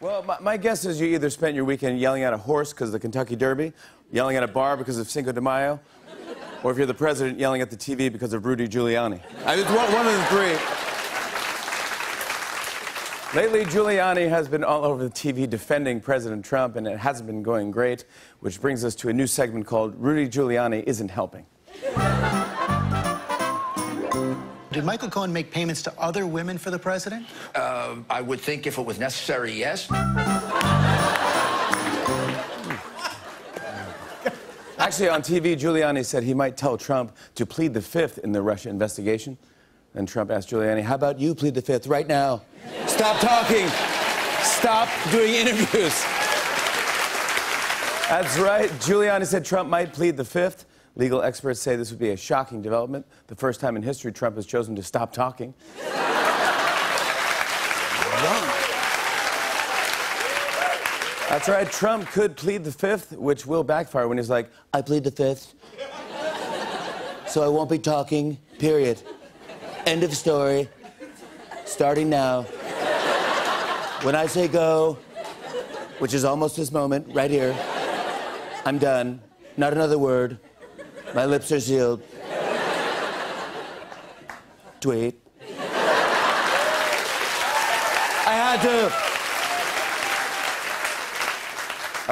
Well, my, my, guess is you either spent your weekend yelling at a horse because of the Kentucky Derby, yelling at a bar because of Cinco de Mayo, or if you're the president, yelling at the TV because of Rudy Giuliani. I, it's one, one of the three. Lately, Giuliani has been all over the TV defending President Trump, and it hasn't been going great, which brings us to a new segment called Rudy Giuliani Isn't Helping. Did Michael Cohen make payments to other women for the president? Uh, I would think if it was necessary, yes. Actually, on TV, Giuliani said he might tell Trump to plead the fifth in the Russia investigation. Then Trump asked Giuliani, How about you plead the fifth right now? Stop talking. Stop doing interviews. That's right. Giuliani said Trump might plead the fifth. Legal experts say this would be a shocking development. The first time in history Trump has chosen to stop talking. That's right. Trump could plead the fifth, which will backfire when he's like, I plead the fifth. So I won't be talking, period. End of story. Starting now. When I say go, which is almost this moment, right here, I'm done. Not another word. My lips are sealed. Tweet. I had to.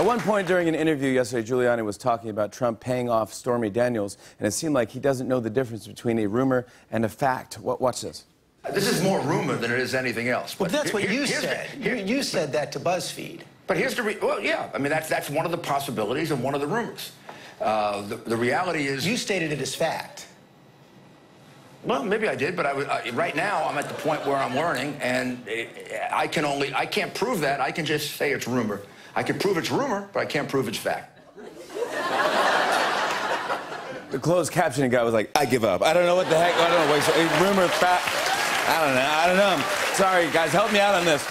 At one point during an interview yesterday, Giuliani was talking about Trump paying off Stormy Daniels, and it seemed like he doesn't know the difference between a rumor and a fact. Watch this. This is more rumor than it is anything else. But well, that's here, what you said. The, here, you said that to BuzzFeed. But here's the re- well, yeah. I mean, that's that's one of the possibilities and one of the rumors. Uh, the, the reality is you stated it as fact. Well, maybe I did, but I was, uh, right now I'm at the point where I'm learning, and it, I can only I can't prove that. I can just say it's rumor. I can prove it's rumor, but I can't prove it's fact. The closed captioning guy was like, "I give up. I don't know what the heck. I don't know. Wait, rumor, fact." I don't know. I don't know. Sorry, guys. Help me out on this.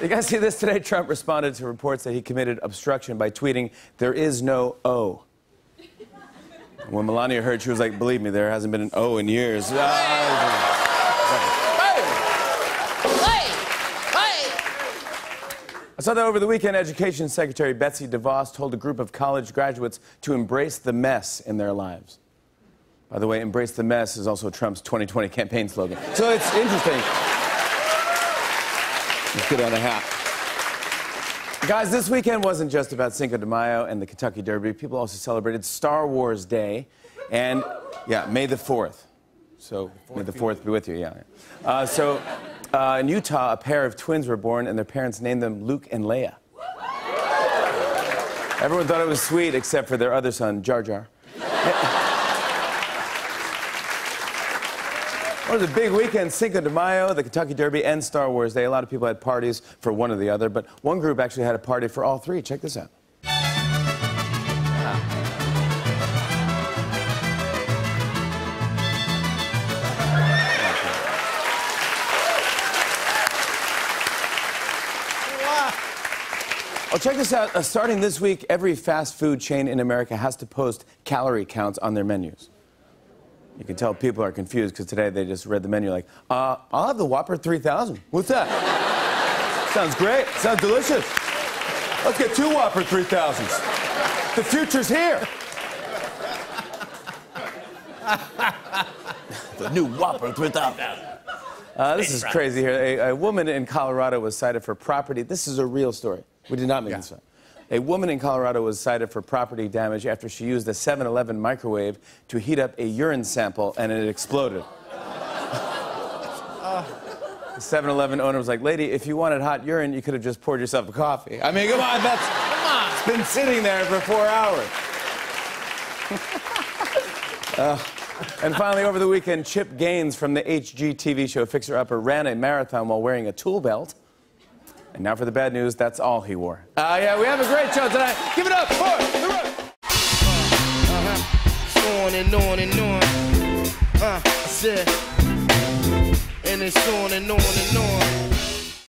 You guys see this today? Trump responded to reports that he committed obstruction by tweeting, There is no O. When Melania heard, she was like, Believe me, there hasn't been an O in years. I saw that over the weekend, Education Secretary Betsy DeVos told a group of college graduates to embrace the mess in their lives. By the way, embrace the mess is also Trump's 2020 campaign slogan. So it's interesting. Let's on a hat. Guys, this weekend wasn't just about Cinco de Mayo and the Kentucky Derby. People also celebrated Star Wars Day and, yeah, May the 4th. So, may the 4th be with you, yeah. Uh, so, uh, in Utah, a pair of twins were born, and their parents named them Luke and Leia. Everyone thought it was sweet, except for their other son, Jar Jar. It was a big weekend, Cinco de Mayo, the Kentucky Derby, and Star Wars Day. A lot of people had parties for one or the other, but one group actually had a party for all three. Check this out. Oh, check this out. Uh, starting this week, every fast food chain in America has to post calorie counts on their menus. You can tell people are confused because today they just read the menu like, uh, I'll have the Whopper 3000. What's that? Sounds great. Sounds delicious. Let's get two Whopper 3000s. The future's here. the new Whopper 3000. Uh, this is crazy here. A, a, woman in Colorado was cited for property. This is a real story. We did not make yeah. this up. A woman in Colorado was cited for property damage after she used a 7 Eleven microwave to heat up a urine sample and it exploded. The 7 Eleven owner was like, Lady, if you wanted hot urine, you could have just poured yourself a coffee. I mean, come on, that's. Come on. It's been sitting there for four hours. uh, and finally, over the weekend, Chip Gaines from the HGTV show Fixer Upper ran a marathon while wearing a tool belt. And now for the bad news, that's all he wore. Uh, yeah, we have a great show tonight. Give it up for the Roots. Uh-huh. On and on and on. Uh, I said, and it's on and on and on.